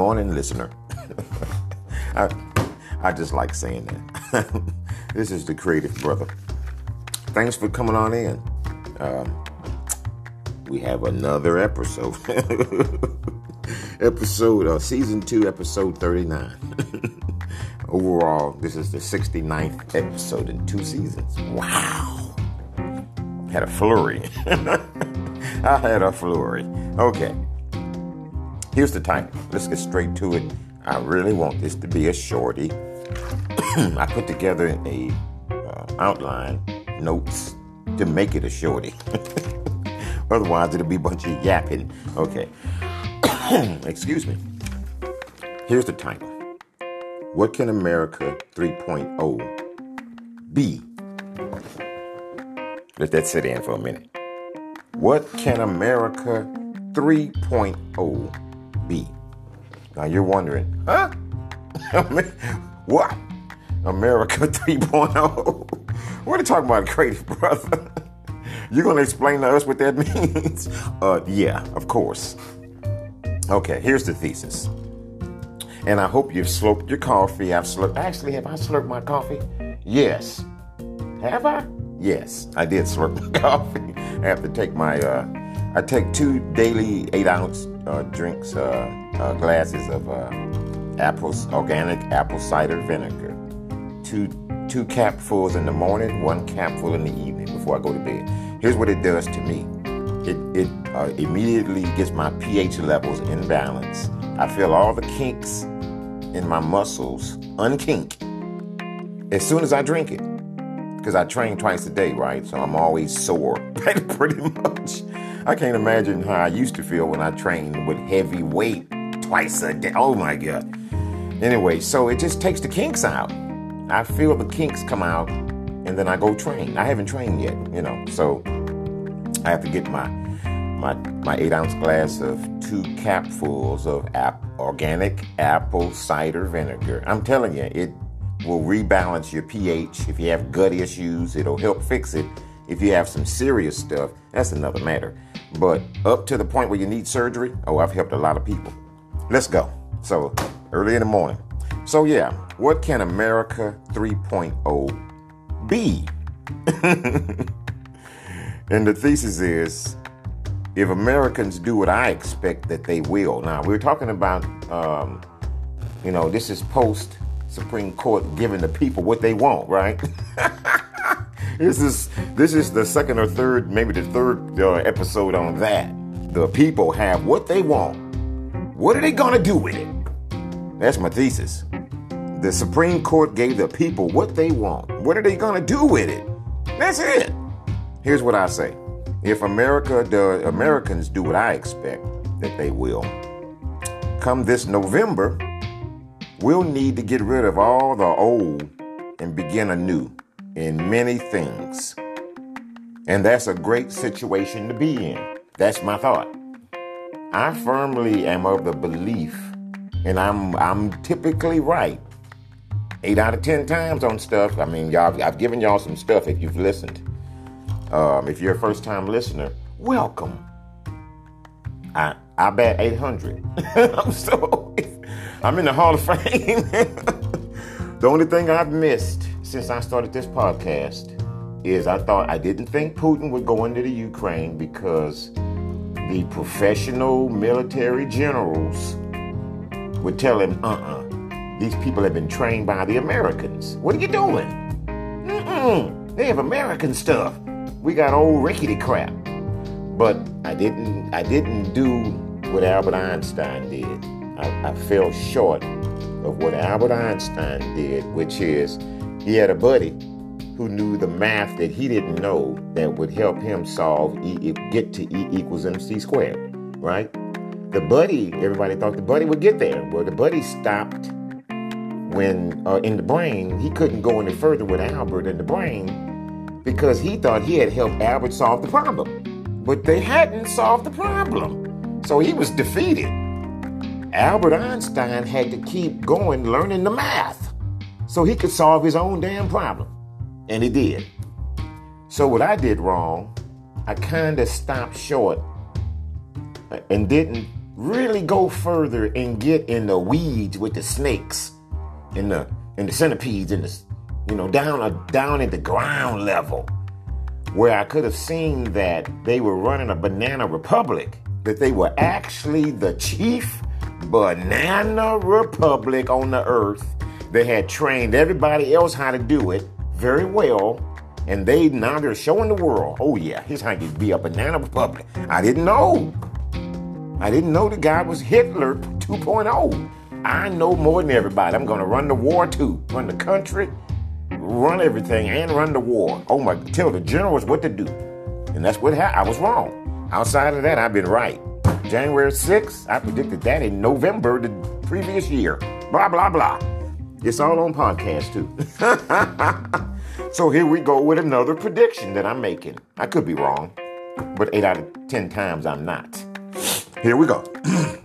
morning, listener. I, I just like saying that. this is the creative brother. Thanks for coming on in. Um, we have another episode. episode, uh, season two, episode 39. Overall, this is the 69th episode in two seasons. Wow. Had a flurry. I had a flurry. Okay. Here's the title. Let's get straight to it. I really want this to be a shorty. I put together a uh, outline, notes to make it a shorty. Otherwise, it'll be a bunch of yapping. Okay. Excuse me. Here's the title What Can America 3.0 Be? Let that sit in for a minute. What can America 3.0 be? Now you're wondering, huh? what? America 3.0? What are you talking about, creative brother? You're gonna explain to us what that means? Uh, yeah, of course. Okay, here's the thesis. And I hope you've slurped your coffee. I've slurped. Actually, have I slurped my coffee? Yes. Have I? Yes, I did slurp my coffee. I have to take my. Uh, I take two daily eight ounce uh, drinks, uh, uh glasses of uh, apples, organic apple cider vinegar. Two two capfuls in the morning, one capful in the evening before I go to bed. Here's what it does to me it, it immediately gets my pH levels in balance. I feel all the kinks in my muscles unkink as soon as I drink it. Because I train twice a day, right? So I'm always sore, pretty much. I can't imagine how I used to feel when I trained with heavy weight twice a day. Oh my God. Anyway, so it just takes the kinks out. I feel the kinks come out and then I go train. I haven't trained yet, you know. So I have to get my my my eight ounce glass of two capfuls of ap- organic apple cider vinegar. I'm telling you, it will rebalance your pH. If you have gut issues, it'll help fix it. If you have some serious stuff, that's another matter. But up to the point where you need surgery, oh, I've helped a lot of people. Let's go. So early in the morning. So yeah, what can America 3.0 be? And the thesis is if Americans do what I expect that they will. Now, we're talking about, um, you know, this is post Supreme Court giving the people what they want, right? this is this is the second or third, maybe the third uh, episode on that. The people have what they want. What are they gonna do with it? That's my thesis. The Supreme Court gave the people what they want. What are they gonna do with it? That's it. Here's what I say. If America does, Americans do what I expect that they will, come this November, we'll need to get rid of all the old and begin anew in many things. And that's a great situation to be in. That's my thought. I firmly am of the belief, and I'm I'm typically right. Eight out of ten times on stuff. I mean, y'all, I've given y'all some stuff if you've listened. Um, if you're a first time listener, welcome. I I bet 800. I'm so I'm in the Hall of Fame. the only thing I've missed since I started this podcast is I thought I didn't think Putin would go into the Ukraine because the professional military generals would tell him, uh-uh, these people have been trained by the Americans. What are you doing? Mm-mm, they have American stuff we got old rickety crap. But I didn't I didn't do what Albert Einstein did. I, I fell short of what Albert Einstein did, which is he had a buddy who knew the math that he didn't know that would help him solve e, get to E equals mc squared, right? The buddy, everybody thought the buddy would get there. Well, the buddy stopped when uh, in the brain he couldn't go any further with Albert in the brain because he thought he had helped Albert solve the problem. But they hadn't solved the problem. So he was defeated. Albert Einstein had to keep going learning the math so he could solve his own damn problem. And he did. So what I did wrong, I kind of stopped short uh, and didn't really go further and get in the weeds with the snakes and the and the centipedes and the you know down down at the ground level where I could have seen that they were running a banana republic, that they were actually the chief banana republic on the earth. They had trained everybody else how to do it very well. And they now they're showing the world, oh yeah, how you be a banana republic. I didn't know. I didn't know the guy was Hitler 2.0. I know more than everybody. I'm gonna run the war too, run the country, run everything, and run the war. Oh my, tell the generals what to do. And that's what happened. I was wrong. Outside of that, I've been right. January 6th, I predicted that in November the previous year. Blah, blah, blah. It's all on podcast too. so here we go with another prediction that I'm making. I could be wrong, but eight out of 10 times I'm not. Here we go.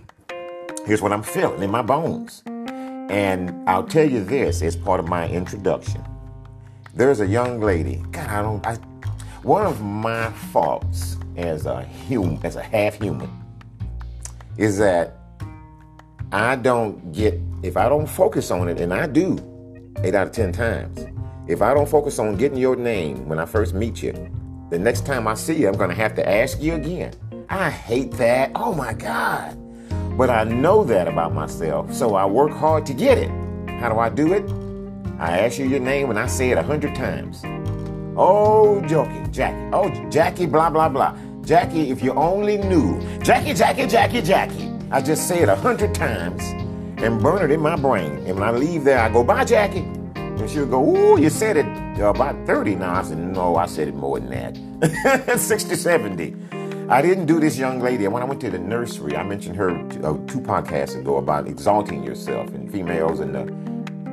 Here's what I'm feeling in my bones. And I'll tell you this as part of my introduction. There's a young lady. God, I don't. I, one of my faults as a human, as a half human, is that I don't get if I don't focus on it, and I do, eight out of ten times. If I don't focus on getting your name when I first meet you, the next time I see you, I'm gonna have to ask you again. I hate that. Oh my God. But I know that about myself, so I work hard to get it. How do I do it? I ask you your name and I say it a hundred times. Oh, joking, Jackie. Oh, Jackie, blah, blah, blah. Jackie, if you only knew. Jackie, Jackie, Jackie, Jackie. I just say it a hundred times and burn it in my brain. And when I leave there, I go, bye, Jackie. And she'll go, ooh, you said it uh, about 30 now. I said, no, I said it more than that. 60, 70. I didn't do this young lady. When I went to the nursery, I mentioned her uh, two podcasts ago about exalting yourself and females and the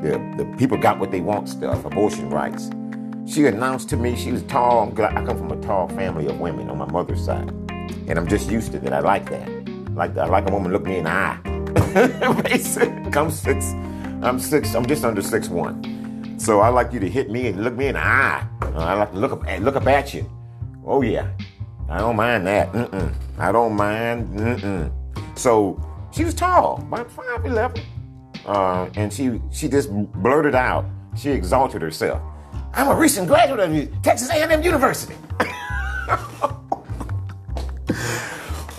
the, the people got what they want stuff, abortion rights. She announced to me she was tall. I come from a tall family of women on my mother's side, and I'm just used to that. I like that. Like I like a woman look me in the eye. I'm six. I'm six. I'm just under six one. So I like you to hit me and look me in the eye. I like to look up look up at you. Oh yeah, I don't mind that. Mm-mm. I don't mind. Mm-mm. So she was tall, about five eleven uh, and she she just blurted out. She exalted herself. I'm a recent graduate of Texas A&M University.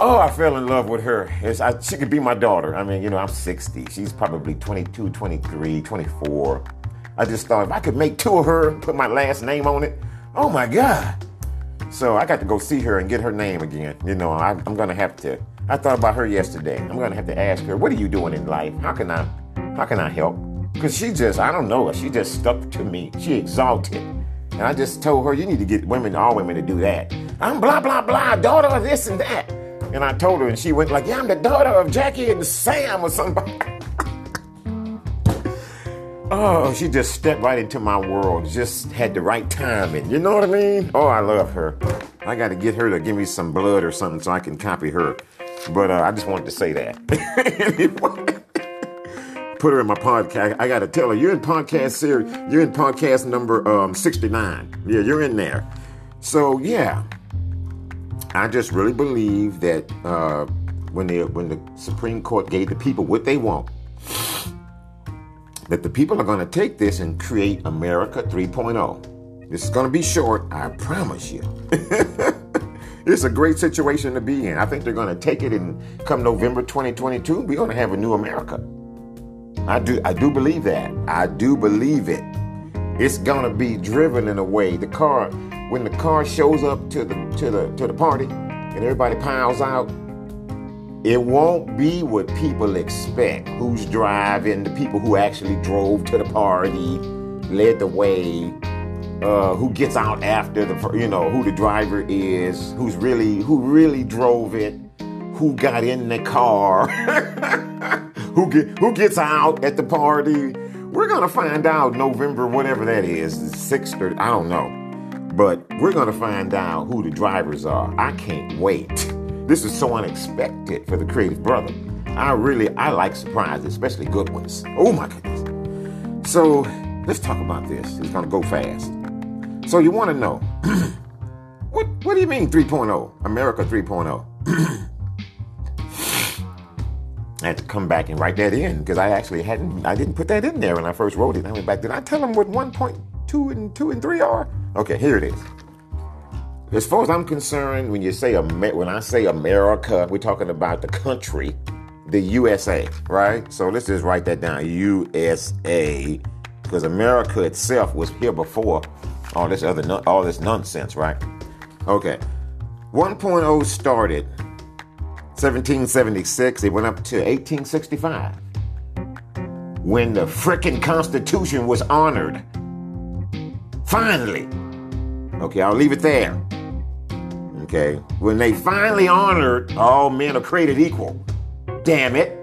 oh, I fell in love with her. I, she could be my daughter. I mean, you know, I'm 60. She's probably 22, 23, 24. I just thought if I could make two of her, put my last name on it, oh my God. So I got to go see her and get her name again. You know, I, I'm going to have to. I thought about her yesterday. I'm going to have to ask her, what are you doing in life? How can I how can I help? Because she just, I don't know. She just stuck to me. She exalted. And I just told her, you need to get women, all women to do that. I'm blah, blah, blah, daughter of this and that. And I told her, and she went like, yeah, I'm the daughter of Jackie and Sam or somebody. oh, she just stepped right into my world. Just had the right timing. You know what I mean? Oh, I love her. I got to get her to give me some blood or something so I can copy her. But uh, I just wanted to say that. put her in my podcast. I got to tell her, you're in podcast series, you're in podcast number um, 69. Yeah, you're in there. So, yeah, I just really believe that uh, when, the, when the Supreme Court gave the people what they want, that the people are going to take this and create America 3.0. This is going to be short, I promise you. it's a great situation to be in. I think they're going to take it and come November 2022, we're going to have a new America. I do I do believe that. I do believe it. It's gonna be driven in a way. The car, when the car shows up to the to the to the party and everybody piles out, it won't be what people expect. Who's driving, the people who actually drove to the party, led the way, uh, who gets out after the you know, who the driver is, who's really who really drove it, who got in the car. who get who gets out at the party. We're gonna find out November, whatever that is, sixth or I don't know. But we're gonna find out who the drivers are. I can't wait. This is so unexpected for the creative brother. I really I like surprises, especially good ones. Oh my goodness. So let's talk about this. It's gonna go fast. So you want to know what what do you mean 3.0? America 3.0? I had to come back and write that in because I actually hadn't, I didn't put that in there when I first wrote it. I went back, did I tell them what 1.2 and 2 and 3 are? Okay, here it is. As far as I'm concerned, when you say a when I say America, we're talking about the country, the USA, right? So let's just write that down, USA, because America itself was here before all this other all this nonsense, right? Okay, 1.0 started 1776. It went up to 1865 when the frickin' Constitution was honored. Finally. Okay, I'll leave it there. Okay, when they finally honored all men are created equal. Damn it.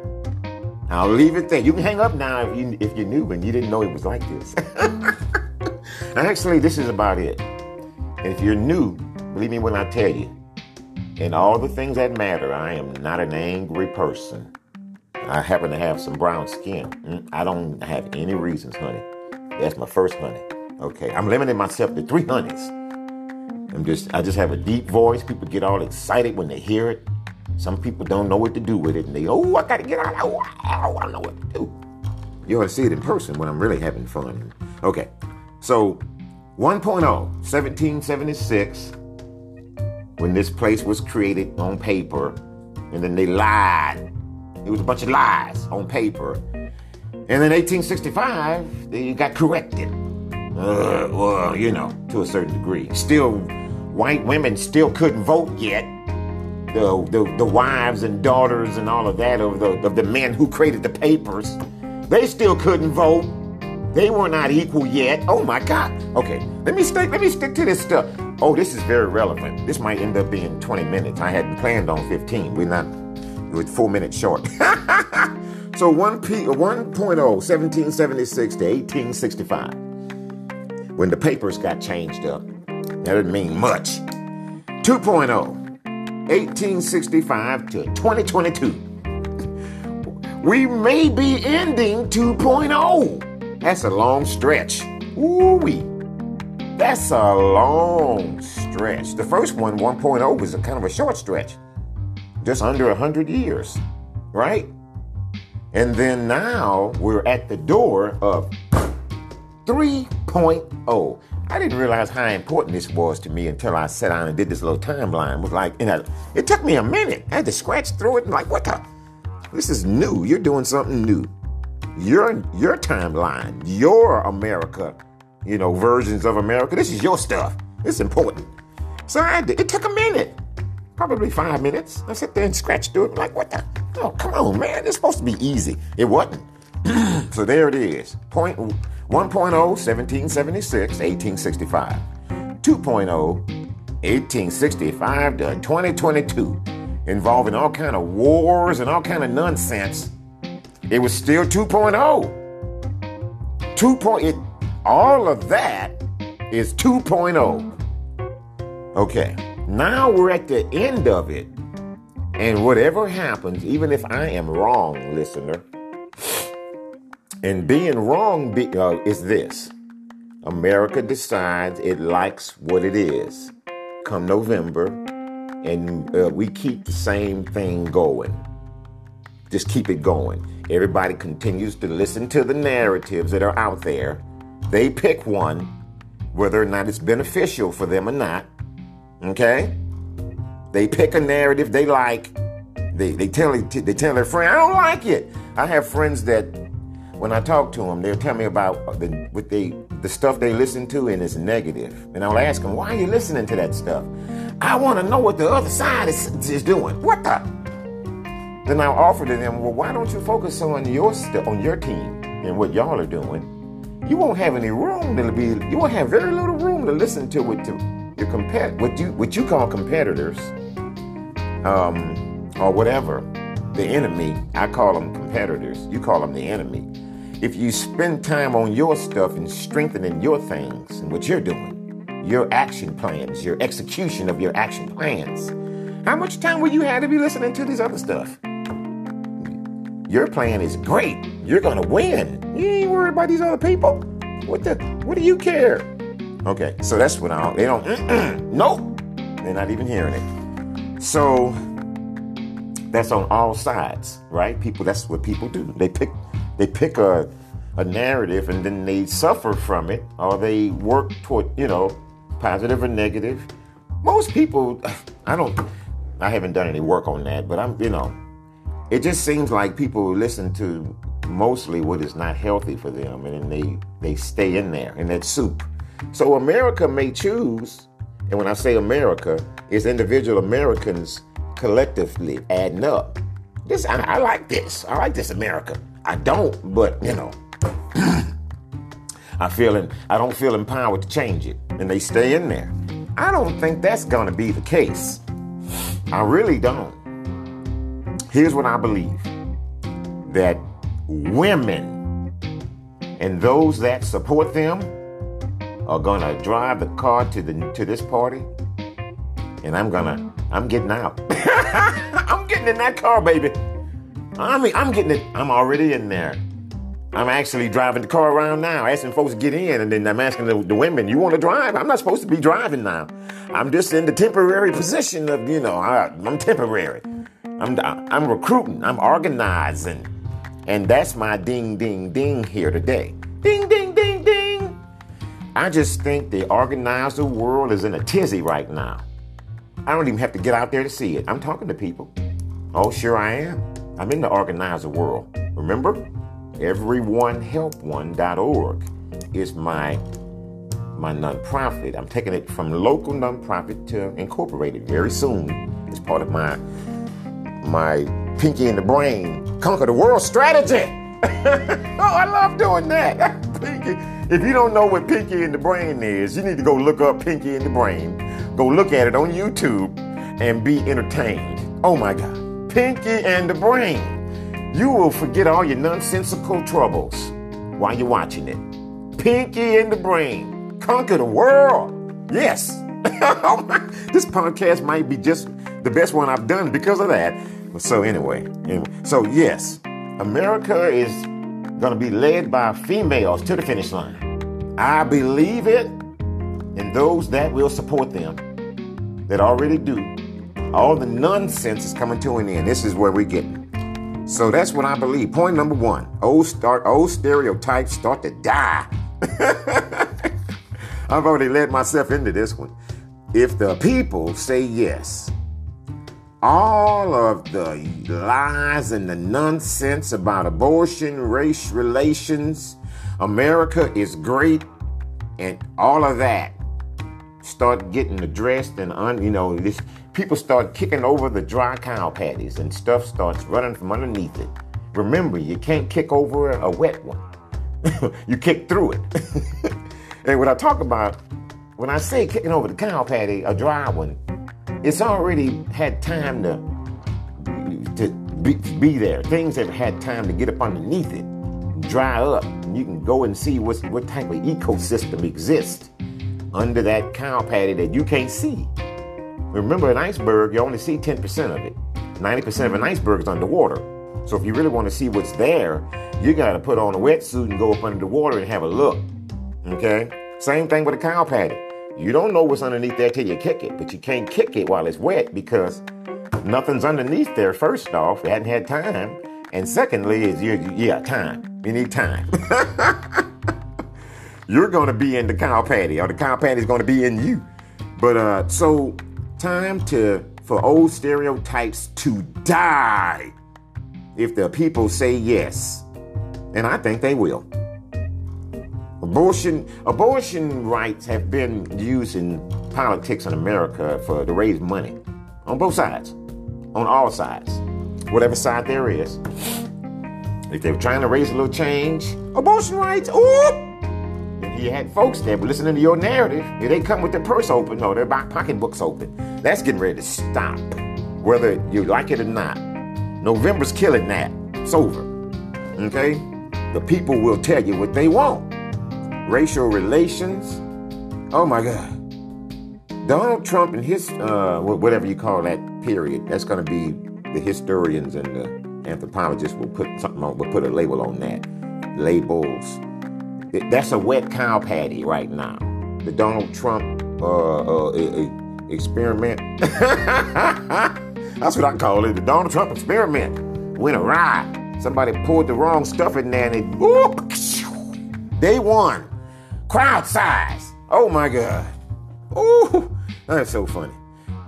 I'll leave it there. You can hang up now if you if you knew and you didn't know it was like this. Actually, this is about it. And if you're new, believe me when I tell you, in all the things that matter, I am not an angry person. I happen to have some brown skin. Mm, I don't have any reasons, honey. That's my first honey. Okay, I'm limiting myself to three hundreds. I'm just I just have a deep voice. People get all excited when they hear it. Some people don't know what to do with it, and they oh I gotta get out. Oh, I don't know what to do. You ought to see it in person when I'm really having fun. Okay, so 1.0, 1776, when this place was created on paper, and then they lied. It was a bunch of lies on paper. And then 1865, they got corrected. Uh, well, you know, to a certain degree. Still white women still couldn't vote yet. The, the, the wives and daughters and all of that of the, of the men who created the papers, they still couldn't vote. They were not equal yet. Oh my God. Okay, let me stick. Let me stick to this stuff. Oh, this is very relevant. This might end up being 20 minutes. I hadn't planned on 15. We're not. We're four minutes short. so 1 P 1.0, 1776 to 1865, when the papers got changed up. That doesn't mean much. 2.0, 1865 to 2022. We may be ending 2.0. That's a long stretch. Ooh wee. That's a long stretch. The first one, 1.0, was a kind of a short stretch. Just under 100 years, right? And then now we're at the door of 3.0. I didn't realize how important this was to me until I sat down and did this little timeline. It was like, and it took me a minute. I had to scratch through it and like, what the? This is new. You're doing something new. Your your timeline, your America, you know, versions of America. This is your stuff. It's important. So I did. It took a minute, probably five minutes. I sat there and scratched through it. Like, what the? Oh, come on, man. It's supposed to be easy. It wasn't. so there it is. Point 1.0, 1776, 1865. 2.0, 1865 to 2022, involving all kind of wars and all kind of nonsense. It was still 2.0. 2. Point, it, all of that is 2.0. Okay, now we're at the end of it. And whatever happens, even if I am wrong, listener, and being wrong be, uh, is this America decides it likes what it is come November, and uh, we keep the same thing going. Just keep it going. Everybody continues to listen to the narratives that are out there. They pick one, whether or not it's beneficial for them or not. Okay? They pick a narrative they like. They, they tell they tell their friend, I don't like it. I have friends that when I talk to them, they'll tell me about the what they the stuff they listen to and it's negative. And I'll ask them, why are you listening to that stuff? I want to know what the other side is, is doing. What the? Then I'll offer to them, well, why don't you focus on your st- on your team and what y'all are doing? You won't have any room to be. You won't have very little room to listen to what to your compet what you what you call competitors, um, or whatever. The enemy. I call them competitors. You call them the enemy if you spend time on your stuff and strengthening your things and what you're doing, your action plans, your execution of your action plans, how much time will you have to be listening to this other stuff? Your plan is great. You're gonna win. You ain't worried about these other people. What the? What do you care? Okay, so that's what I. They don't. Nope. They're not even hearing it. So that's on all sides, right? People, that's what people do. They pick, they pick a, a narrative and then they suffer from it, or they work toward, you know, positive or negative. Most people, I don't, I haven't done any work on that, but I'm, you know, it just seems like people listen to mostly what is not healthy for them, and then they they stay in there in that soup. So America may choose, and when I say America, it's individual Americans collectively adding up. This I, I like this. I like this America. I don't, but you know, I feel I don't feel empowered to change it, and they stay in there. I don't think that's to be the case. I really don't. Here's what I believe: that women and those that support them are gonna drive the car to the to this party, and I'm gonna I'm getting out. I'm getting in that car, baby. I mean, I'm getting it. I'm already in there. I'm actually driving the car around now, asking folks to get in, and then I'm asking the, the women, "You want to drive?" I'm not supposed to be driving now. I'm just in the temporary position of, you know, I, I'm temporary. I'm I'm recruiting. I'm organizing. And that's my ding, ding, ding here today. Ding, ding, ding, ding. I just think the organizer world is in a tizzy right now. I don't even have to get out there to see it. I'm talking to people. Oh, sure I am. I'm in the organizer world. Remember? Everyonehelpone.org is my my nonprofit. I'm taking it from local nonprofit to incorporated very soon. It's part of my my Pinky and the Brain Conquer the World strategy. oh, I love doing that. Pinky. If you don't know what Pinky and the Brain is, you need to go look up Pinky and the Brain. Go look at it on YouTube and be entertained. Oh my God. Pinky and the Brain. You will forget all your nonsensical troubles while you're watching it. Pinky and the Brain. Conquer the world. Yes. This podcast might be just the best one I've done because of that. So anyway, anyway, so yes, America is going to be led by females to the finish line. I believe it, and those that will support them, that already do. All the nonsense is coming to an end. This is where we're getting. So that's what I believe. Point number one: old start, old stereotypes start to die. I've already led myself into this one. If the people say yes, all of the lies and the nonsense about abortion, race relations, America is great, and all of that start getting addressed and un, you know this people start kicking over the dry cow patties and stuff starts running from underneath it. Remember, you can't kick over a wet one. you kick through it. and when I talk about when I say kicking over the cow patty, a dry one, it's already had time to to be, be, there. Things have had time to get up underneath it, dry up. And you can go and see what's, what type of ecosystem exists under that cow patty that you can't see. Remember, an iceberg, you only see 10% of it. 90% of an iceberg is underwater. So if you really want to see what's there, you got to put on a wetsuit and go up under the water and have a look. Okay? Same thing with a cow patty. You don't know what's underneath there till you kick it, but you can't kick it while it's wet because nothing's underneath there. First off, you hadn't had time, and secondly, is you yeah time. You need time. You're going to be in the cow patty, or the cow patty is going to be in you. But uh, so time to for old stereotypes to die if the people say yes, and I think they will. Abortion, abortion rights have been used in politics in America for to raise money on both sides, on all sides, whatever side there is. If they were trying to raise a little change, abortion rights, ooh! You had folks that were listening to your narrative, if they come with their purse open or their pocketbooks open, that's getting ready to stop, whether you like it or not. November's killing that. It's over. Okay? The people will tell you what they want racial relations. Oh my God. Donald Trump and his, uh, whatever you call that period, that's going to be the historians and the anthropologists will put something on, will put a label on that. Labels. That's a wet cow patty right now. The Donald Trump uh, uh, experiment. That's what I call it. The Donald Trump experiment went awry. Somebody poured the wrong stuff in there and it, whoop, they won. Crowd size. Oh my God. Ooh, that's so funny.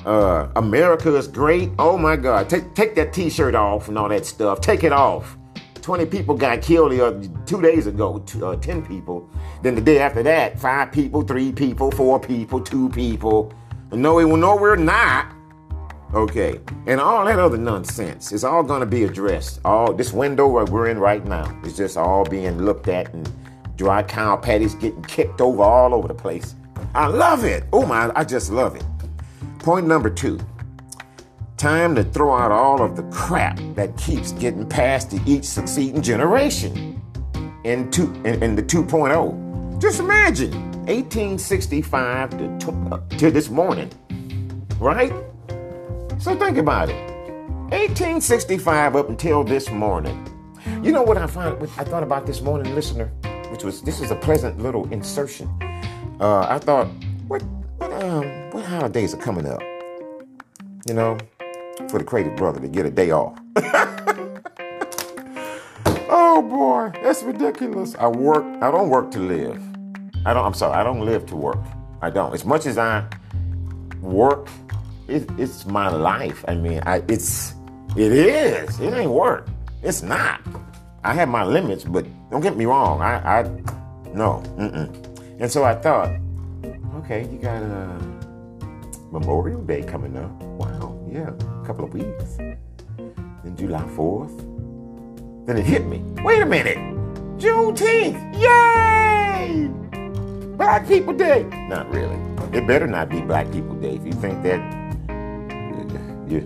Uh, America is great. Oh my God. Take, take that t shirt off and all that stuff. Take it off. 20 people got killed two days ago, two, uh, 10 people. Then the day after that, five people, three people, four people, two people. No, we, no, we're not. Okay. And all that other nonsense is all going to be addressed. All this window we're in right now is just all being looked at and dry cow patties getting kicked over all over the place. I love it. Oh my, I just love it. Point number two time to throw out all of the crap that keeps getting passed to each succeeding generation in, two, in, in the 2.0. Just imagine 1865 to, uh, to this morning, right? So think about it. 1865 up until this morning. You know what I find? I thought about this morning, listener, which was this is a pleasant little insertion. Uh, I thought, what what um what holidays are coming up? You know, for the crazy brother to get a day off. oh boy, that's ridiculous. I work. I don't work to live. I don't. I'm sorry. I don't live to work. I don't. As much as I work, it, it's my life. I mean, I, it's it is. It ain't work. It's not. I have my limits, but don't get me wrong. I, I no. Mm-mm. And so I thought, okay, you got a Memorial Day coming up. Wow, yeah couple of weeks. Then July 4th. Then it hit me. Wait a minute. Juneteenth. Yay! Black People Day. Not really. It better not be Black People Day. If you think that, you,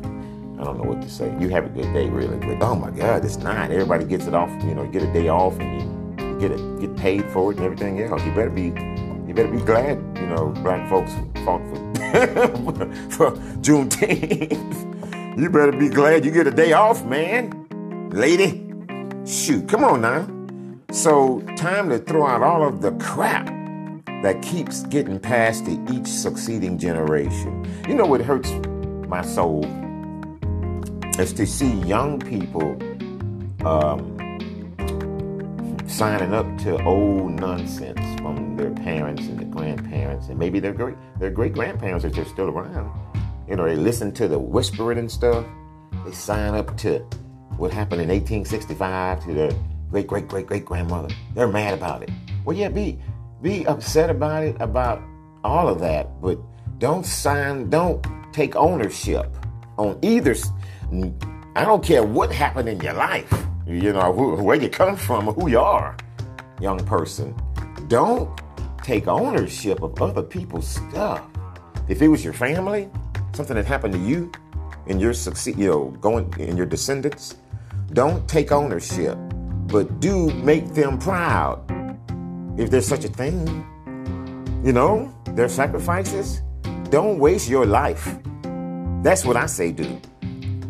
I don't know what to say. You have a good day, really. But oh my God, it's not. Everybody gets it off. You know, get a day off and you, get it, get paid for it and everything else. You better be, you better be glad. You know, black folks fought for for Juneteenth. You better be glad you get a day off, man. Lady. Shoot, come on now. So, time to throw out all of the crap that keeps getting passed to each succeeding generation. You know what hurts my soul? Is to see young people um, signing up to old nonsense from their parents and their grandparents, and maybe their great their great grandparents if they're still around. You know, they listen to the whispering and stuff. They sign up to what happened in 1865 to their great great great great grandmother. They're mad about it. Well, yeah, be be upset about it about all of that, but don't sign. Don't take ownership on either. I don't care what happened in your life. You know who, where you come from or who you are, young person. Don't take ownership of other people's stuff. If it was your family, something that happened to you and your succeed, you know, going in your descendants, don't take ownership, but do make them proud. If there's such a thing, you know, their sacrifices. Don't waste your life. That's what I say, do.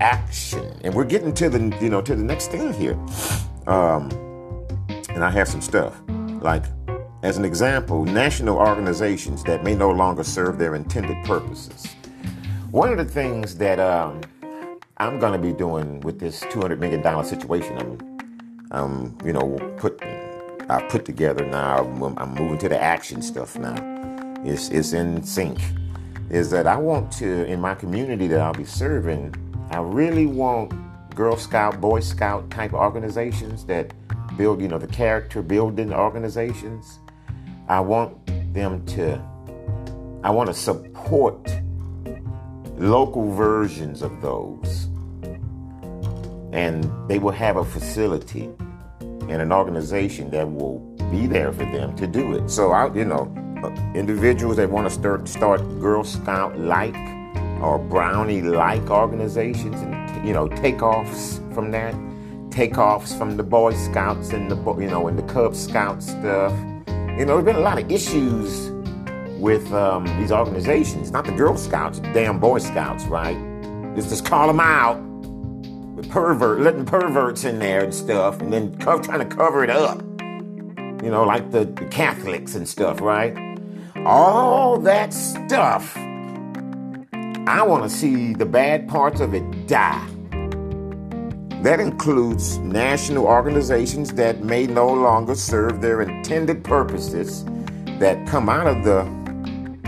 Action. And we're getting to the, you know, to the next thing here. Um, and I have some stuff like as an example, national organizations that may no longer serve their intended purposes. One of the things that um, I'm going to be doing with this $200 million situation, I'm, I'm you know, put, I put together now, I'm moving to the action stuff now. It's, it's in sync. Is that I want to, in my community that I'll be serving, I really want Girl Scout, Boy Scout type organizations that build, you know, the character building organizations. I want them to, I want to support local versions of those. And they will have a facility and an organization that will be there for them to do it. So I, you know, uh, individuals that want to start start Girl Scout like or Brownie like organizations and you know takeoffs from that, takeoffs from the Boy Scouts and the you know and the Cub Scout stuff. You know, there's been a lot of issues with um, these organizations, not the Girl Scouts, damn Boy Scouts, right? Let's just call them out with pervert, letting perverts in there and stuff, and then co- trying to cover it up. You know, like the, the Catholics and stuff, right? All that stuff I want to see the bad parts of it die. That includes national organizations that may no longer serve their intended purposes that come out of the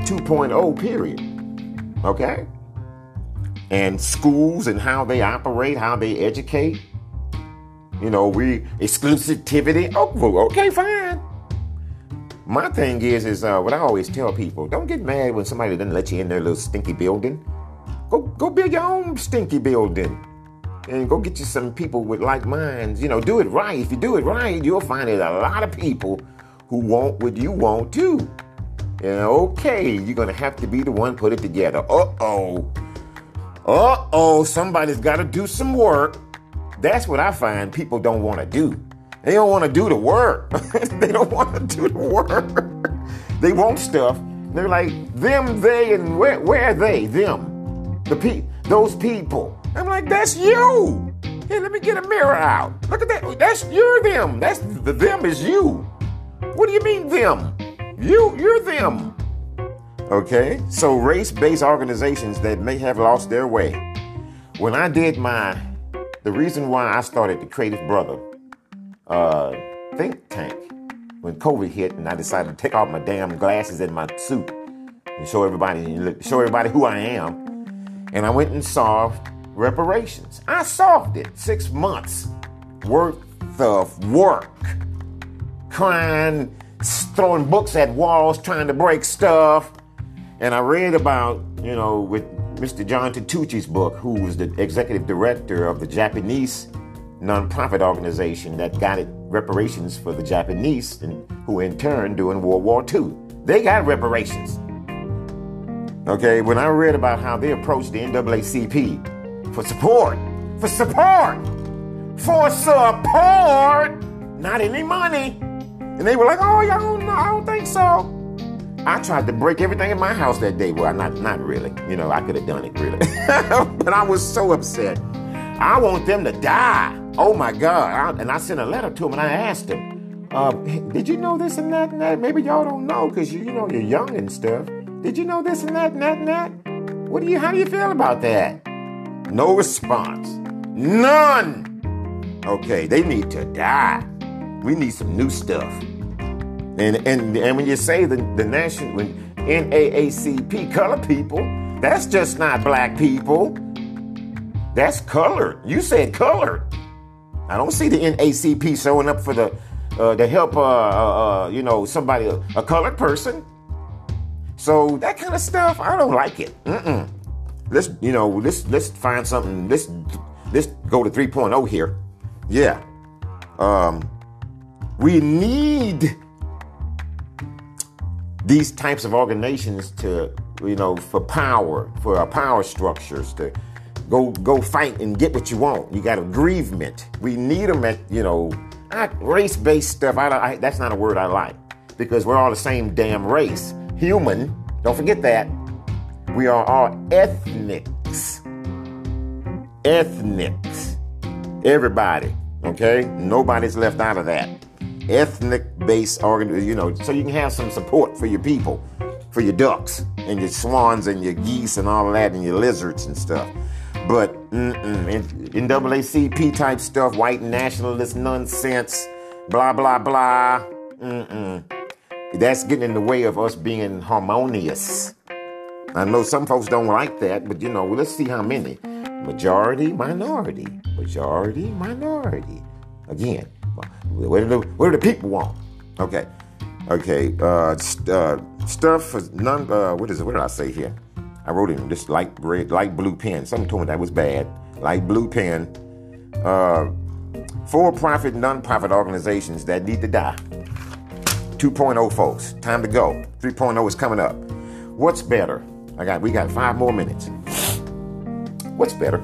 2.0 period. Okay? And schools and how they operate, how they educate. You know, we exclusivity. Oh, okay, fine. My thing is, is uh, what I always tell people: don't get mad when somebody doesn't let you in their little stinky building. Go, go build your own stinky building, and go get you some people with like minds. You know, do it right. If you do it right, you'll find that a lot of people who want what you want too. And okay, you're gonna have to be the one put it together. Uh oh. Uh oh, somebody's got to do some work. That's what I find people don't want to do. They don't want to do the work. they don't want to do the work. they want stuff. They're like them, they, and where, where are they? Them, the pe, those people. I'm like, that's you. Hey, let me get a mirror out. Look at that. That's you're them. That's the them is you. What do you mean them? You, you're them. Okay, so race-based organizations that may have lost their way. When I did my, the reason why I started the Creative Brother uh, think tank when COVID hit, and I decided to take off my damn glasses and my suit and show everybody show everybody who I am. And I went and solved reparations. I solved it. Six months worth of work, crying, throwing books at walls, trying to break stuff. And I read about, you know, with Mr. John Tateishi's book, who was the executive director of the Japanese nonprofit organization that got it reparations for the Japanese, and who in turn during World War II. They got reparations. Okay, when I read about how they approached the NAACP for support, for support, for support, not any money. And they were like, oh, y'all don't know, I don't think so. I tried to break everything in my house that day. Well, not not really. You know, I could have done it really. but I was so upset. I want them to die. Oh my God. I, and I sent a letter to him and I asked him, uh, did you know this and that and that? Maybe y'all don't know because you, you know you're young and stuff. Did you know this and that and that and that? What do you how do you feel about that? No response. None. Okay, they need to die. We need some new stuff. And and and when you say the, the national when NAACP color people, that's just not black people. That's colored. You said colored. I don't see the NAACP showing up for the uh, to help uh, uh, uh, you know somebody a, a, colored person. So that kind of stuff, I don't like it. Mm-mm. Let's you know let's let's find something. Let's let's go to 3.0 here. Yeah. Um, we need these types of organizations to you know for power for our power structures to go go fight and get what you want. You got a grievement. We need them at you know race based stuff. I, I, that's not a word I like because we're all the same damn race. Human. Don't forget that. We are all ethnics. Ethnics. Everybody. Okay. Nobody's left out of that. Ethnic based organ. You know, so you can have some support for your people, for your ducks and your swans and your geese and all that and your lizards and stuff. But mm-mm, NAACP type stuff, white nationalist nonsense, blah, blah, blah. Mm-mm. That's getting in the way of us being harmonious. I know some folks don't like that, but you know, let's see how many. Majority, minority. Majority, minority. Again, what do the, what do the people want? Okay. Okay. Uh, st- uh, stuff for none. Uh, what is it? What did I say here? I wrote in this light red, light blue pen. Someone told me that was bad. Light blue pen. Uh, for-profit, non-profit organizations that need to die. 2.0 folks, time to go. 3.0 is coming up. What's better? I got we got five more minutes. What's better?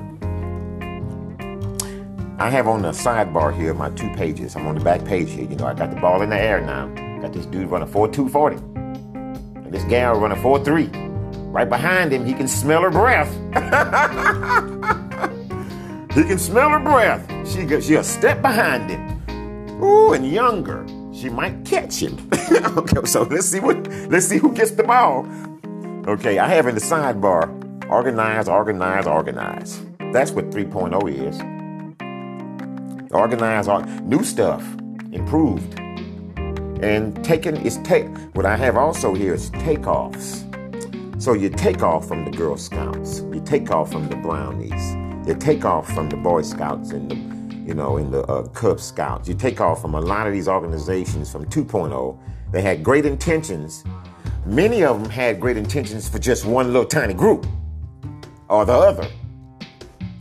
I have on the sidebar here my two pages. I'm on the back page here. You know, I got the ball in the air now. Got this dude running 4.240. And this gal running 4-3. Right behind him, he can smell her breath. he can smell her breath. She she a step behind him. Ooh, and younger. She might catch him. okay, so let's see what let's see who gets the ball. Okay, I have in the sidebar Organize, organize, organize. That's what 3.0 is. Organize, new stuff, improved. And taking is take. What I have also here is takeoffs. So you take off from the Girl Scouts, you take off from the Brownies, you take off from the Boy Scouts and the, you know, and the uh, Cub Scouts. You take off from a lot of these organizations from 2.0. They had great intentions. Many of them had great intentions for just one little tiny group or the other.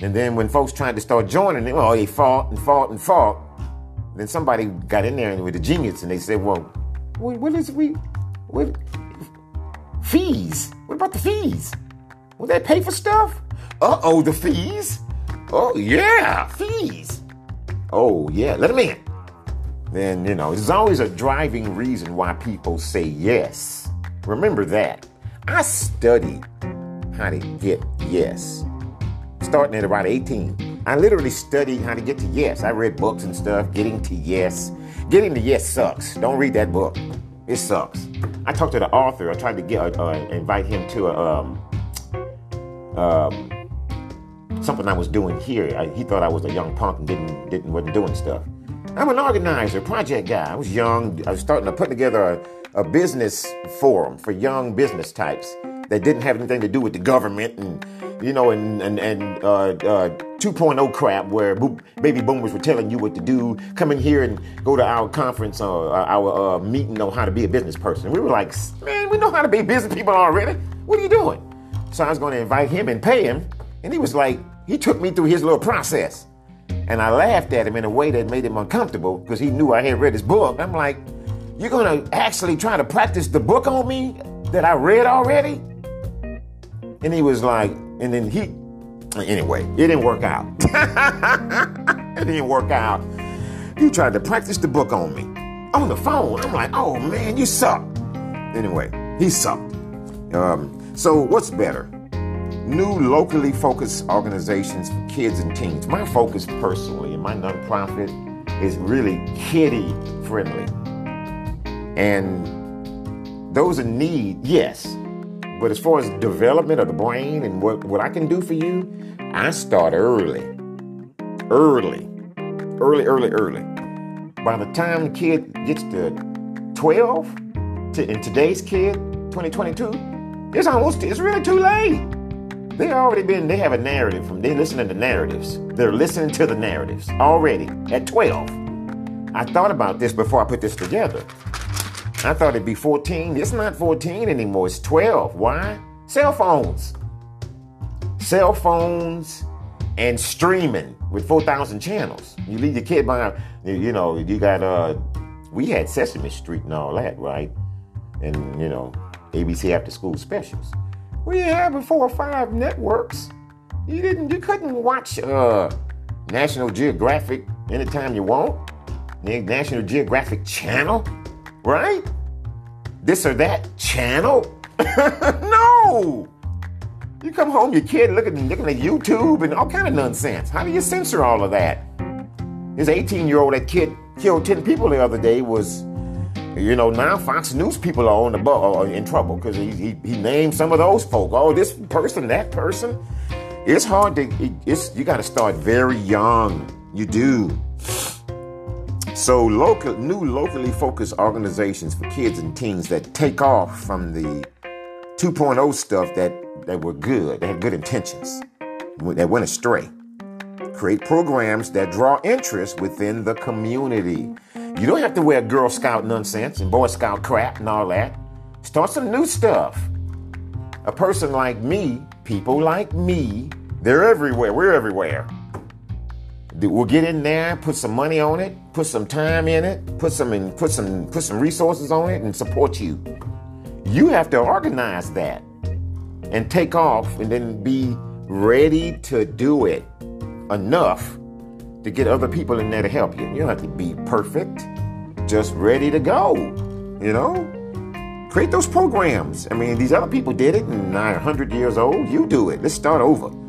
And then when folks tried to start joining them, oh, they fought and fought and fought. Then somebody got in there with a genius and they said, well, what, what is we, what, fees? What about the fees? Will they pay for stuff? Uh oh, the fees? Oh, yeah, fees. Oh, yeah, let them in. Then, you know, there's always a driving reason why people say yes. Remember that. I studied how to get yes. Starting at around 18. I literally studied how to get to yes. I read books and stuff, getting to yes. Getting to yes sucks. Don't read that book. It sucks. I talked to the author. I tried to get uh, invite him to a, um, um, something I was doing here. I, he thought I was a young punk and didn't didn't wasn't doing stuff. I'm an organizer, project guy. I was young. I was starting to put together a, a business forum for young business types that didn't have anything to do with the government and you know and and, and uh, uh, 2.0 crap where baby boomers were telling you what to do come in here and go to our conference or uh, our uh, meeting on how to be a business person. We were like man we know how to be business people already. What are you doing? So i was going to invite him and pay him and he was like he took me through his little process. And i laughed at him in a way that made him uncomfortable because he knew i had read his book. I'm like you're going to actually try to practice the book on me that i read already? And he was like, and then he, anyway, it didn't work out. it didn't work out. He tried to practice the book on me on the phone. I'm like, oh man, you suck. Anyway, he sucked. Um, so what's better? New locally focused organizations for kids and teens. My focus personally in my nonprofit is really kiddie friendly. And those in need, yes, but as far as development of the brain and what, what I can do for you, I start early. Early. Early, early, early. By the time the kid gets to 12, to, in today's kid, 2022, it's almost, it's really too late. They already been, they have a narrative from, they're listening to narratives. They're listening to the narratives already at 12. I thought about this before I put this together. I thought it'd be 14. It's not 14 anymore. It's 12. Why? Cell phones. Cell phones and streaming with 4,000 channels. You leave your kid behind, you know, you got, uh, we had Sesame Street and all that, right? And, you know, ABC after school specials. We had four or five networks. You didn't, you couldn't watch, uh, National Geographic anytime you want. National Geographic Channel right? This or that channel? no! You come home, your kid looking looking at YouTube and all kind of nonsense. How do you censor all of that? His 18 year old that kid killed 10 people the other day was, you know, now Fox News people are on the bu- in trouble because he, he, he named some of those folk. Oh, this person, that person. It's hard to. It's you got to start very young. You do. So, local, new locally focused organizations for kids and teens that take off from the 2.0 stuff that, that were good, that had good intentions, that went astray. Create programs that draw interest within the community. You don't have to wear Girl Scout nonsense and Boy Scout crap and all that. Start some new stuff. A person like me, people like me, they're everywhere. We're everywhere. We'll get in there, put some money on it, put some time in it, put some in, put some put some resources on it, and support you. You have to organize that and take off, and then be ready to do it enough to get other people in there to help you. You don't have to be perfect, just ready to go. You know, create those programs. I mean, these other people did it, and now 100 years old. You do it. Let's start over.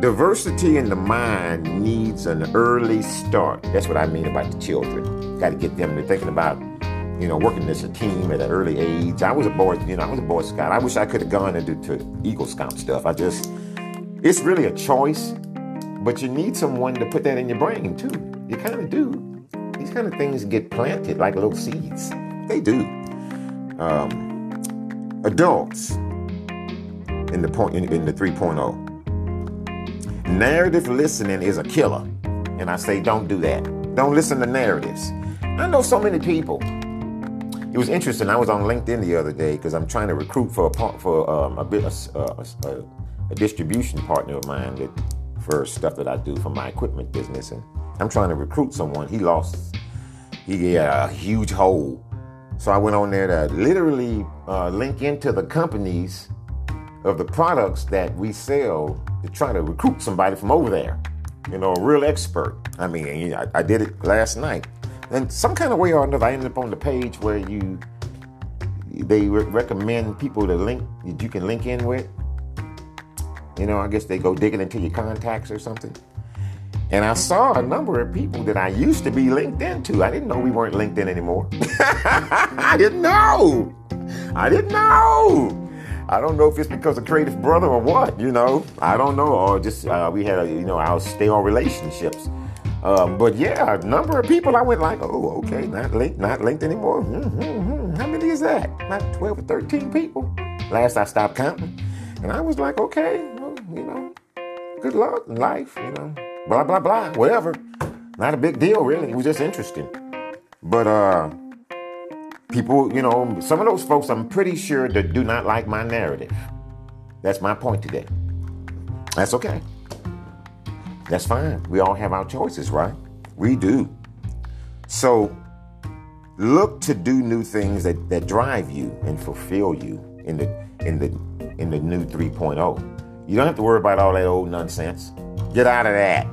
Diversity in the mind needs an early start. That's what I mean about the children. Got to get them to thinking about you know, working as a team at an early age. I was a boy, you know, I was a Boy Scout. I wish I could have gone into to Eagle Scout stuff. I just, it's really a choice, but you need someone to put that in your brain too. You kind of do. These kind of things get planted like little seeds. They do. Um, adults in the point in, in the 3.0. Narrative listening is a killer. And I say, don't do that. Don't listen to narratives. I know so many people. It was interesting. I was on LinkedIn the other day because I'm trying to recruit for a for um, a, bit, a, a, a, distribution partner of mine that for stuff that I do for my equipment business, and I'm trying to recruit someone. He lost, he had a huge hole, so I went on there to literally uh, link into the companies of the products that we sell to try to recruit somebody from over there. You know, a real expert. I mean, I, I did it last night. And some kind of way or another, I ended up on the page where you they re- recommend people to link that you can link in with. You know, I guess they go digging into your contacts or something. And I saw a number of people that I used to be linked into. I didn't know we weren't linked in anymore. I didn't know. I didn't know. I don't know if it's because of Creative Brother or what, you know. I don't know, or just uh, we had, a, you know, our on relationships. Um, but yeah, a number of people I went like, oh, okay, not linked, not linked anymore. Mm-hmm. How many is that? Not 12 or 13 people. Last I stopped counting. And I was like, okay, well, you know, good luck in life, you know, blah, blah, blah, whatever. Not a big deal, really. It was just interesting. But, uh, People, you know, some of those folks I'm pretty sure that do not like my narrative. That's my point today. That's okay. That's fine. We all have our choices, right? We do. So look to do new things that, that drive you and fulfill you in the in the in the new 3.0. You don't have to worry about all that old nonsense. Get out of that.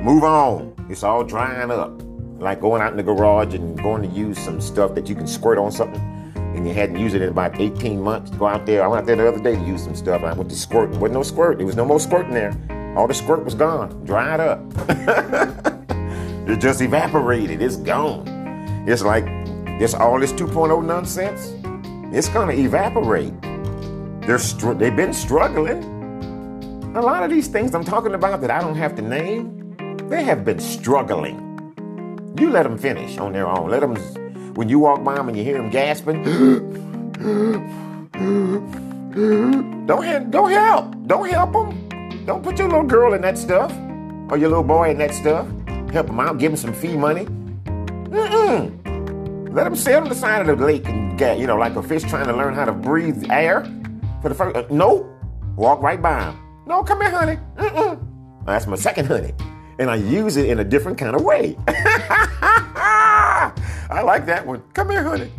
Move on. It's all drying up like going out in the garage and going to use some stuff that you can squirt on something and you hadn't used it in about 18 months. Go out there. I went out there the other day to use some stuff. I went to squirt. There wasn't no squirt. There was no more squirt in there. All the squirt was gone, dried up. it just evaporated. It's gone. It's like this all this 2.0 nonsense. It's gonna evaporate. They're str- they've been struggling. A lot of these things I'm talking about that I don't have to name, they have been struggling. You let them finish on their own. Let them, when you walk by them and you hear them gasping, don't, don't help. Don't help them. Don't put your little girl in that stuff or your little boy in that stuff. Help them out. Give them some fee money. Mm-mm. Let them sit on the side of the lake and get, you know, like a fish trying to learn how to breathe air for the first. Uh, no, walk right by them. No, come here, honey. Mm-mm. That's my second honey and I use it in a different kind of way. I like that one. Come here, honey.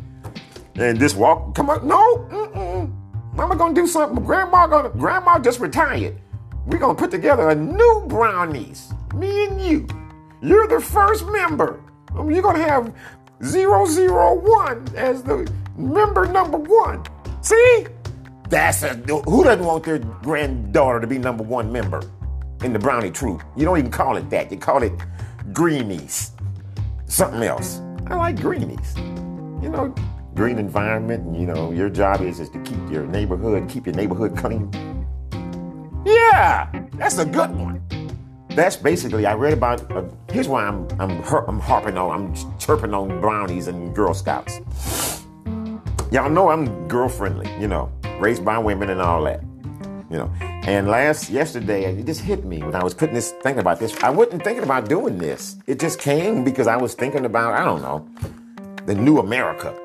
And just walk. Come on. No. Mm-mm. Mama gonna do something. Grandma gonna. Grandma just retired. We're gonna put together a new brownies. Me and you. You're the first member. Um, You're gonna have 001 as the member number one. See? That's a who doesn't want their granddaughter to be number one member? In the brownie troop. You don't even call it that. You call it greenies. Something else. I like greenies. You know, green environment. You know, your job is, is to keep your neighborhood, keep your neighborhood clean. Yeah, that's a good one. That's basically I read about. Uh, here's why I'm I'm I'm harping on. I'm chirping on brownies and Girl Scouts. Y'all know I'm girl friendly. You know, raised by women and all that you know. And last yesterday, it just hit me when I was putting this thinking about this. I wasn't thinking about doing this. It just came because I was thinking about I don't know the new America,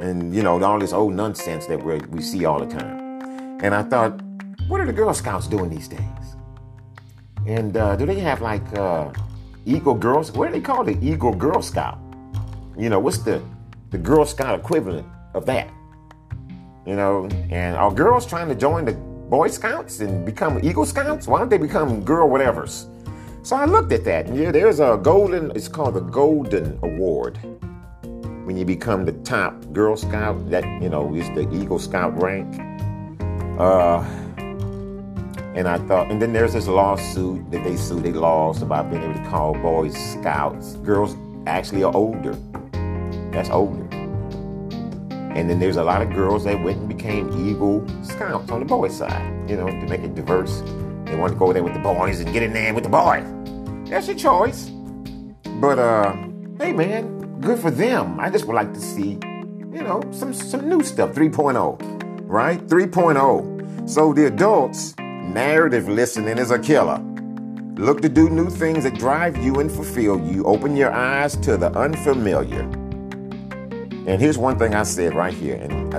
and you know all this old nonsense that we we see all the time. And I thought, what are the Girl Scouts doing these days? And uh, do they have like uh, Eagle Girls? What do they call the Eagle Girl Scout? You know, what's the the Girl Scout equivalent of that? You know, and are girls trying to join the Boy Scouts and become Eagle Scouts? Why don't they become girl whatevers? So I looked at that. Yeah, there's a golden, it's called the Golden Award. When you become the top Girl Scout, that, you know, is the Eagle Scout rank. Uh, and I thought, and then there's this lawsuit that they sued, they lost about being able to call boys scouts. Girls actually are older. That's older. And then there's a lot of girls that went and became Eagle Scouts on the boys' side, you know, to make it diverse. They want to go there with the boys and get in there with the boys. That's your choice. But uh, hey man, good for them. I just would like to see, you know, some some new stuff. 3.0, right? 3.0. So the adults, narrative listening is a killer. Look to do new things that drive you and fulfill you. Open your eyes to the unfamiliar. And here's one thing I said right here, and I,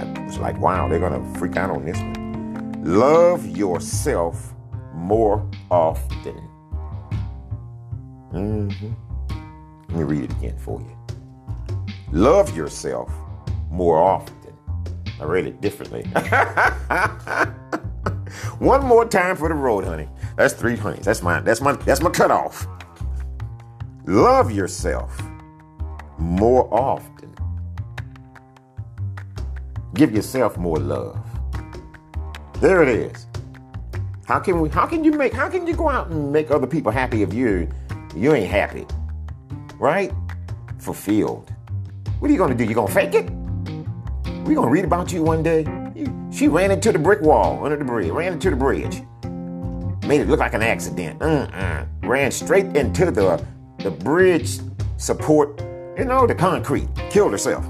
I was like, wow, they're gonna freak out on this one. Love yourself more often. Mm-hmm. Let me read it again for you. Love yourself more often. I read it differently. One more time for the road, honey. That's three honeys. That's my that's my that's my cutoff. Love yourself more often. Give yourself more love. There it is. How can we how can you make how can you go out and make other people happy if you you ain't happy? Right? Fulfilled. What are you gonna do? You gonna fake it? We gonna read about you one day? She ran into the brick wall under the bridge, ran into the bridge. Made it look like an accident. Mm-mm. Ran straight into the the bridge support you know, the concrete, killed herself.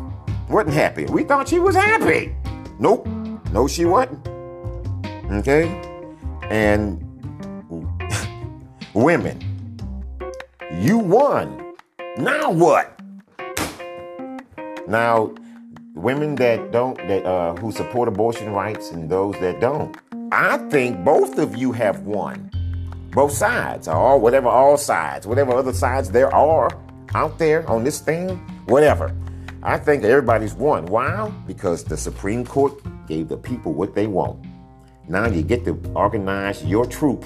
Wasn't happy. We thought she was happy. Nope. No, she wasn't. Okay? And women, you won. Now what? Now, women that don't, that uh, who support abortion rights and those that don't, I think both of you have won. Both sides, or whatever, all sides, whatever other sides there are out there on this thing, whatever. I think everybody's won. Why? Because the Supreme Court gave the people what they want. Now you get to organize your troop,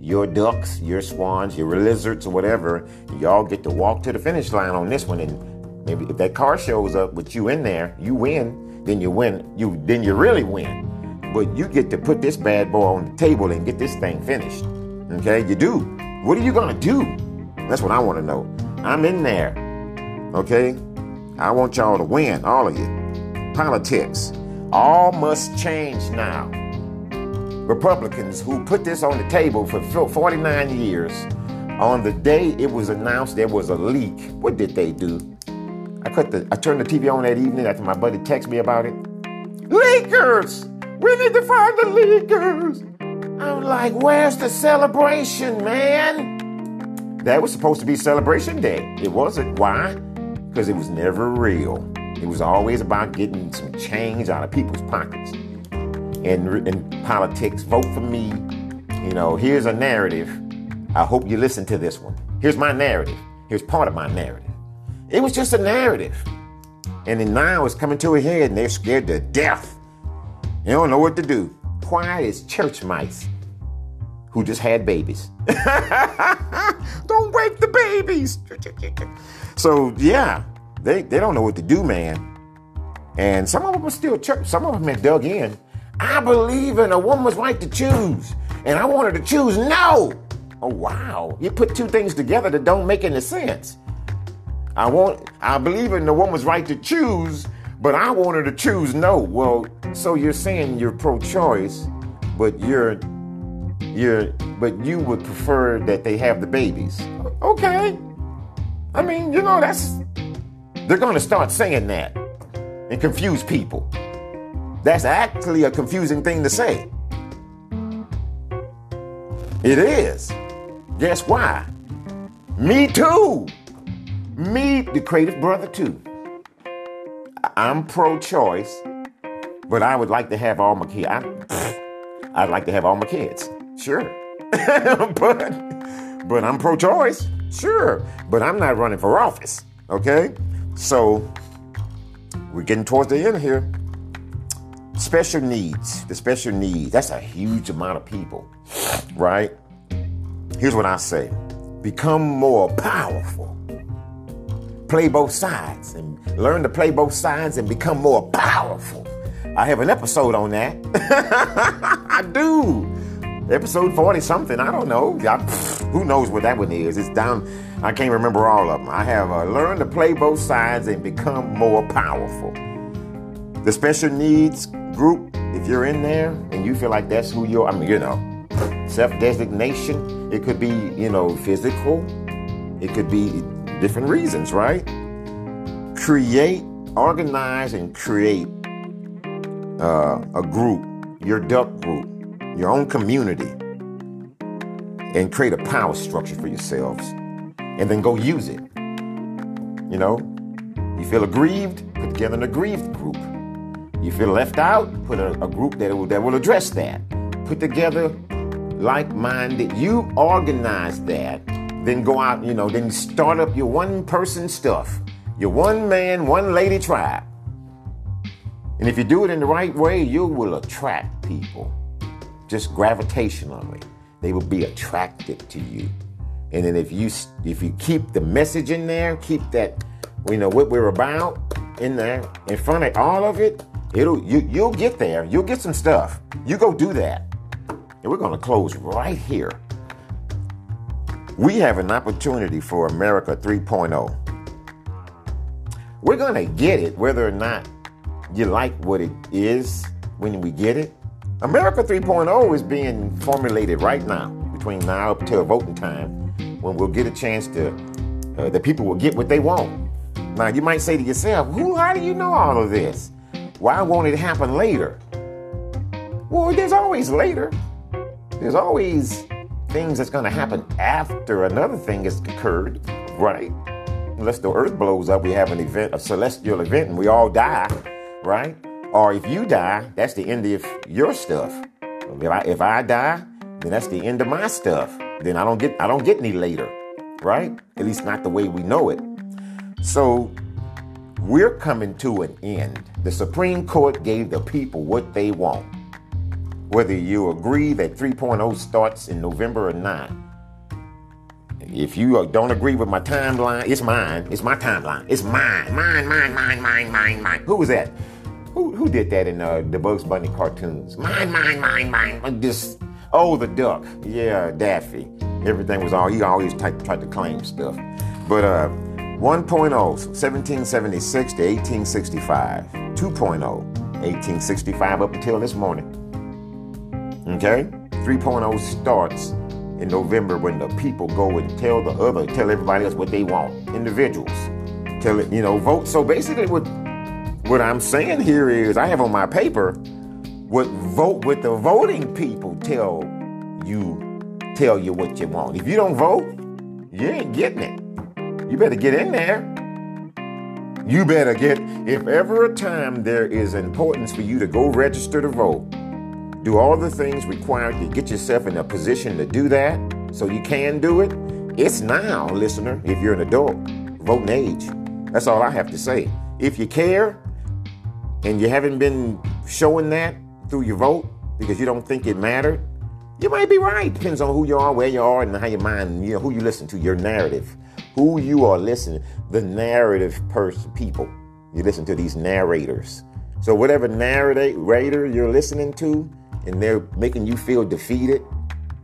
your ducks, your swans, your lizards, or whatever. Y'all get to walk to the finish line on this one. And maybe if that car shows up with you in there, you win. Then you win. You then you really win. But you get to put this bad boy on the table and get this thing finished. Okay, you do. What are you gonna do? That's what I want to know. I'm in there. Okay? I want y'all to win, all of you. Politics. All must change now. Republicans who put this on the table for 49 years, on the day it was announced there was a leak, what did they do? I cut the I turned the TV on that evening after my buddy texted me about it. Leakers! We need to find the leakers! I'm like, where's the celebration, man? That was supposed to be Celebration Day. It wasn't. Why? Because it was never real. It was always about getting some change out of people's pockets. And in politics, vote for me. You know, here's a narrative. I hope you listen to this one. Here's my narrative. Here's part of my narrative. It was just a narrative. And then now it's coming to a head and they're scared to death. They don't know what to do. Quiet as church mice who just had babies. don't wake the babies. So yeah, they, they don't know what to do, man. And some of them are still church. Some of them have dug in. I believe in a woman's right to choose. And I wanted to choose no. Oh wow. You put two things together that don't make any sense. I want I believe in the woman's right to choose, but I wanted to choose no. Well, so you're saying you're pro-choice, but you're you're but you would prefer that they have the babies. Okay. I mean, you know, that's they're gonna start saying that and confuse people. That's actually a confusing thing to say. It is. Guess why? Me too. Me, the creative brother, too. I'm pro choice, but I would like to have all my kids. I'd like to have all my kids. Sure. but but I'm pro-choice. Sure. But I'm not running for office. Okay? So we're getting towards the end here. Special needs. The special needs. That's a huge amount of people. Right? Here's what I say. Become more powerful. Play both sides and learn to play both sides and become more powerful. I have an episode on that. I do. Episode 40 something. I don't know. I, who knows what that one is? It's down. I can't remember all of them. I have uh, learned to play both sides and become more powerful. The special needs group, if you're in there and you feel like that's who you're, I mean, you know, self designation, it could be, you know, physical, it could be different reasons, right? Create, organize, and create uh, a group, your duck group, your own community, and create a power structure for yourselves. And then go use it. You know, you feel aggrieved, put together an aggrieved group. You feel left out, put a, a group that will, that will address that. Put together like minded, you organize that, then go out, you know, then start up your one person stuff, your one man, one lady tribe. And if you do it in the right way, you will attract people just gravitationally. They will be attracted to you. And then if you if you keep the message in there, keep that you know what we're about in there in front of all of it, it'll you you'll get there. You'll get some stuff. You go do that. And we're to close right here. We have an opportunity for America 3.0. We're to get it whether or not you like what it is when we get it. America 3.0 is being formulated right now, between now up till voting time, when we'll get a chance to, uh, the people will get what they want. Now, you might say to yourself, who, how do you know all of this? Why won't it happen later? Well, there's always later. There's always things that's going to happen after another thing has occurred, right? Unless the earth blows up, we have an event, a celestial event, and we all die, right? Or if you die, that's the end of your stuff. If I, if I die, then that's the end of my stuff. Then I don't get I don't get any later, right? At least not the way we know it. So we're coming to an end. The Supreme Court gave the people what they want whether you agree that 3.0 starts in November or not. If you don't agree with my timeline, it's mine. It's my timeline. It's mine. Mine, mine, mine, mine, mine, mine. Who was that? Who, who did that in uh, the Bugs Bunny cartoons? Mine, mine, mine, mine. This, oh, the duck. Yeah, Daffy. Everything was all, he always tried, tried to claim stuff. But uh, 1.0, 1776 to 1865. 2.0, 1865 up until this morning. Okay? 3.0 starts in November when the people go and tell the other, tell everybody else what they want. Individuals. Tell it, you know, vote. So basically what what I'm saying here is I have on my paper what vote what the voting people tell you tell you what you want. If you don't vote, you ain't getting it. You better get in there. You better get if ever a time there is importance for you to go register to vote do all the things required to get yourself in a position to do that so you can do it. It's now, listener, if you're an adult, voting age. That's all I have to say. If you care and you haven't been showing that through your vote because you don't think it mattered, you might be right. Depends on who you are, where you are, and how your mind, you know, who you listen to, your narrative, who you are listening, the narrative person, people. You listen to these narrators. So whatever narrator you're listening to, and they're making you feel defeated,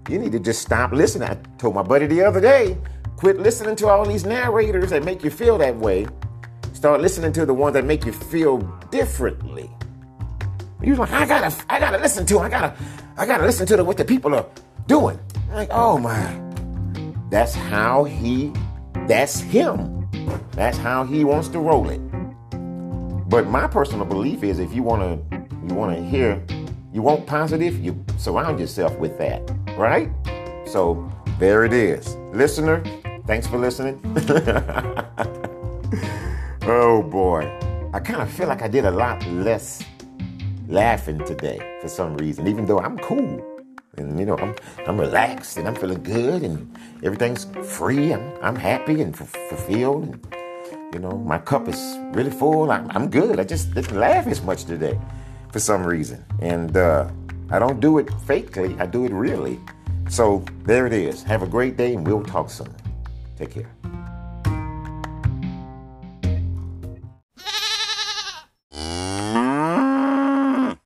you need to just stop listening. I told my buddy the other day, quit listening to all these narrators that make you feel that way. Start listening to the ones that make you feel differently. You're like, I gotta, I gotta listen to, I gotta, I gotta listen to the, what the people are doing. I'm like, oh my, that's how he, that's him. That's how he wants to roll it. But my personal belief is, if you wanna, you wanna hear you want positive, you surround yourself with that, right? So there it is. Listener, thanks for listening. oh boy. I kind of feel like I did a lot less laughing today for some reason, even though I'm cool. And you know, I'm I'm relaxed and I'm feeling good and everything's free. I'm I'm happy and f- fulfilled. And, you know, my cup is really full. I'm, I'm good. I just didn't laugh as much today for some reason. And uh, I don't do it fakely, I do it really. So there it is. Have a great day, and we'll talk soon. Take care.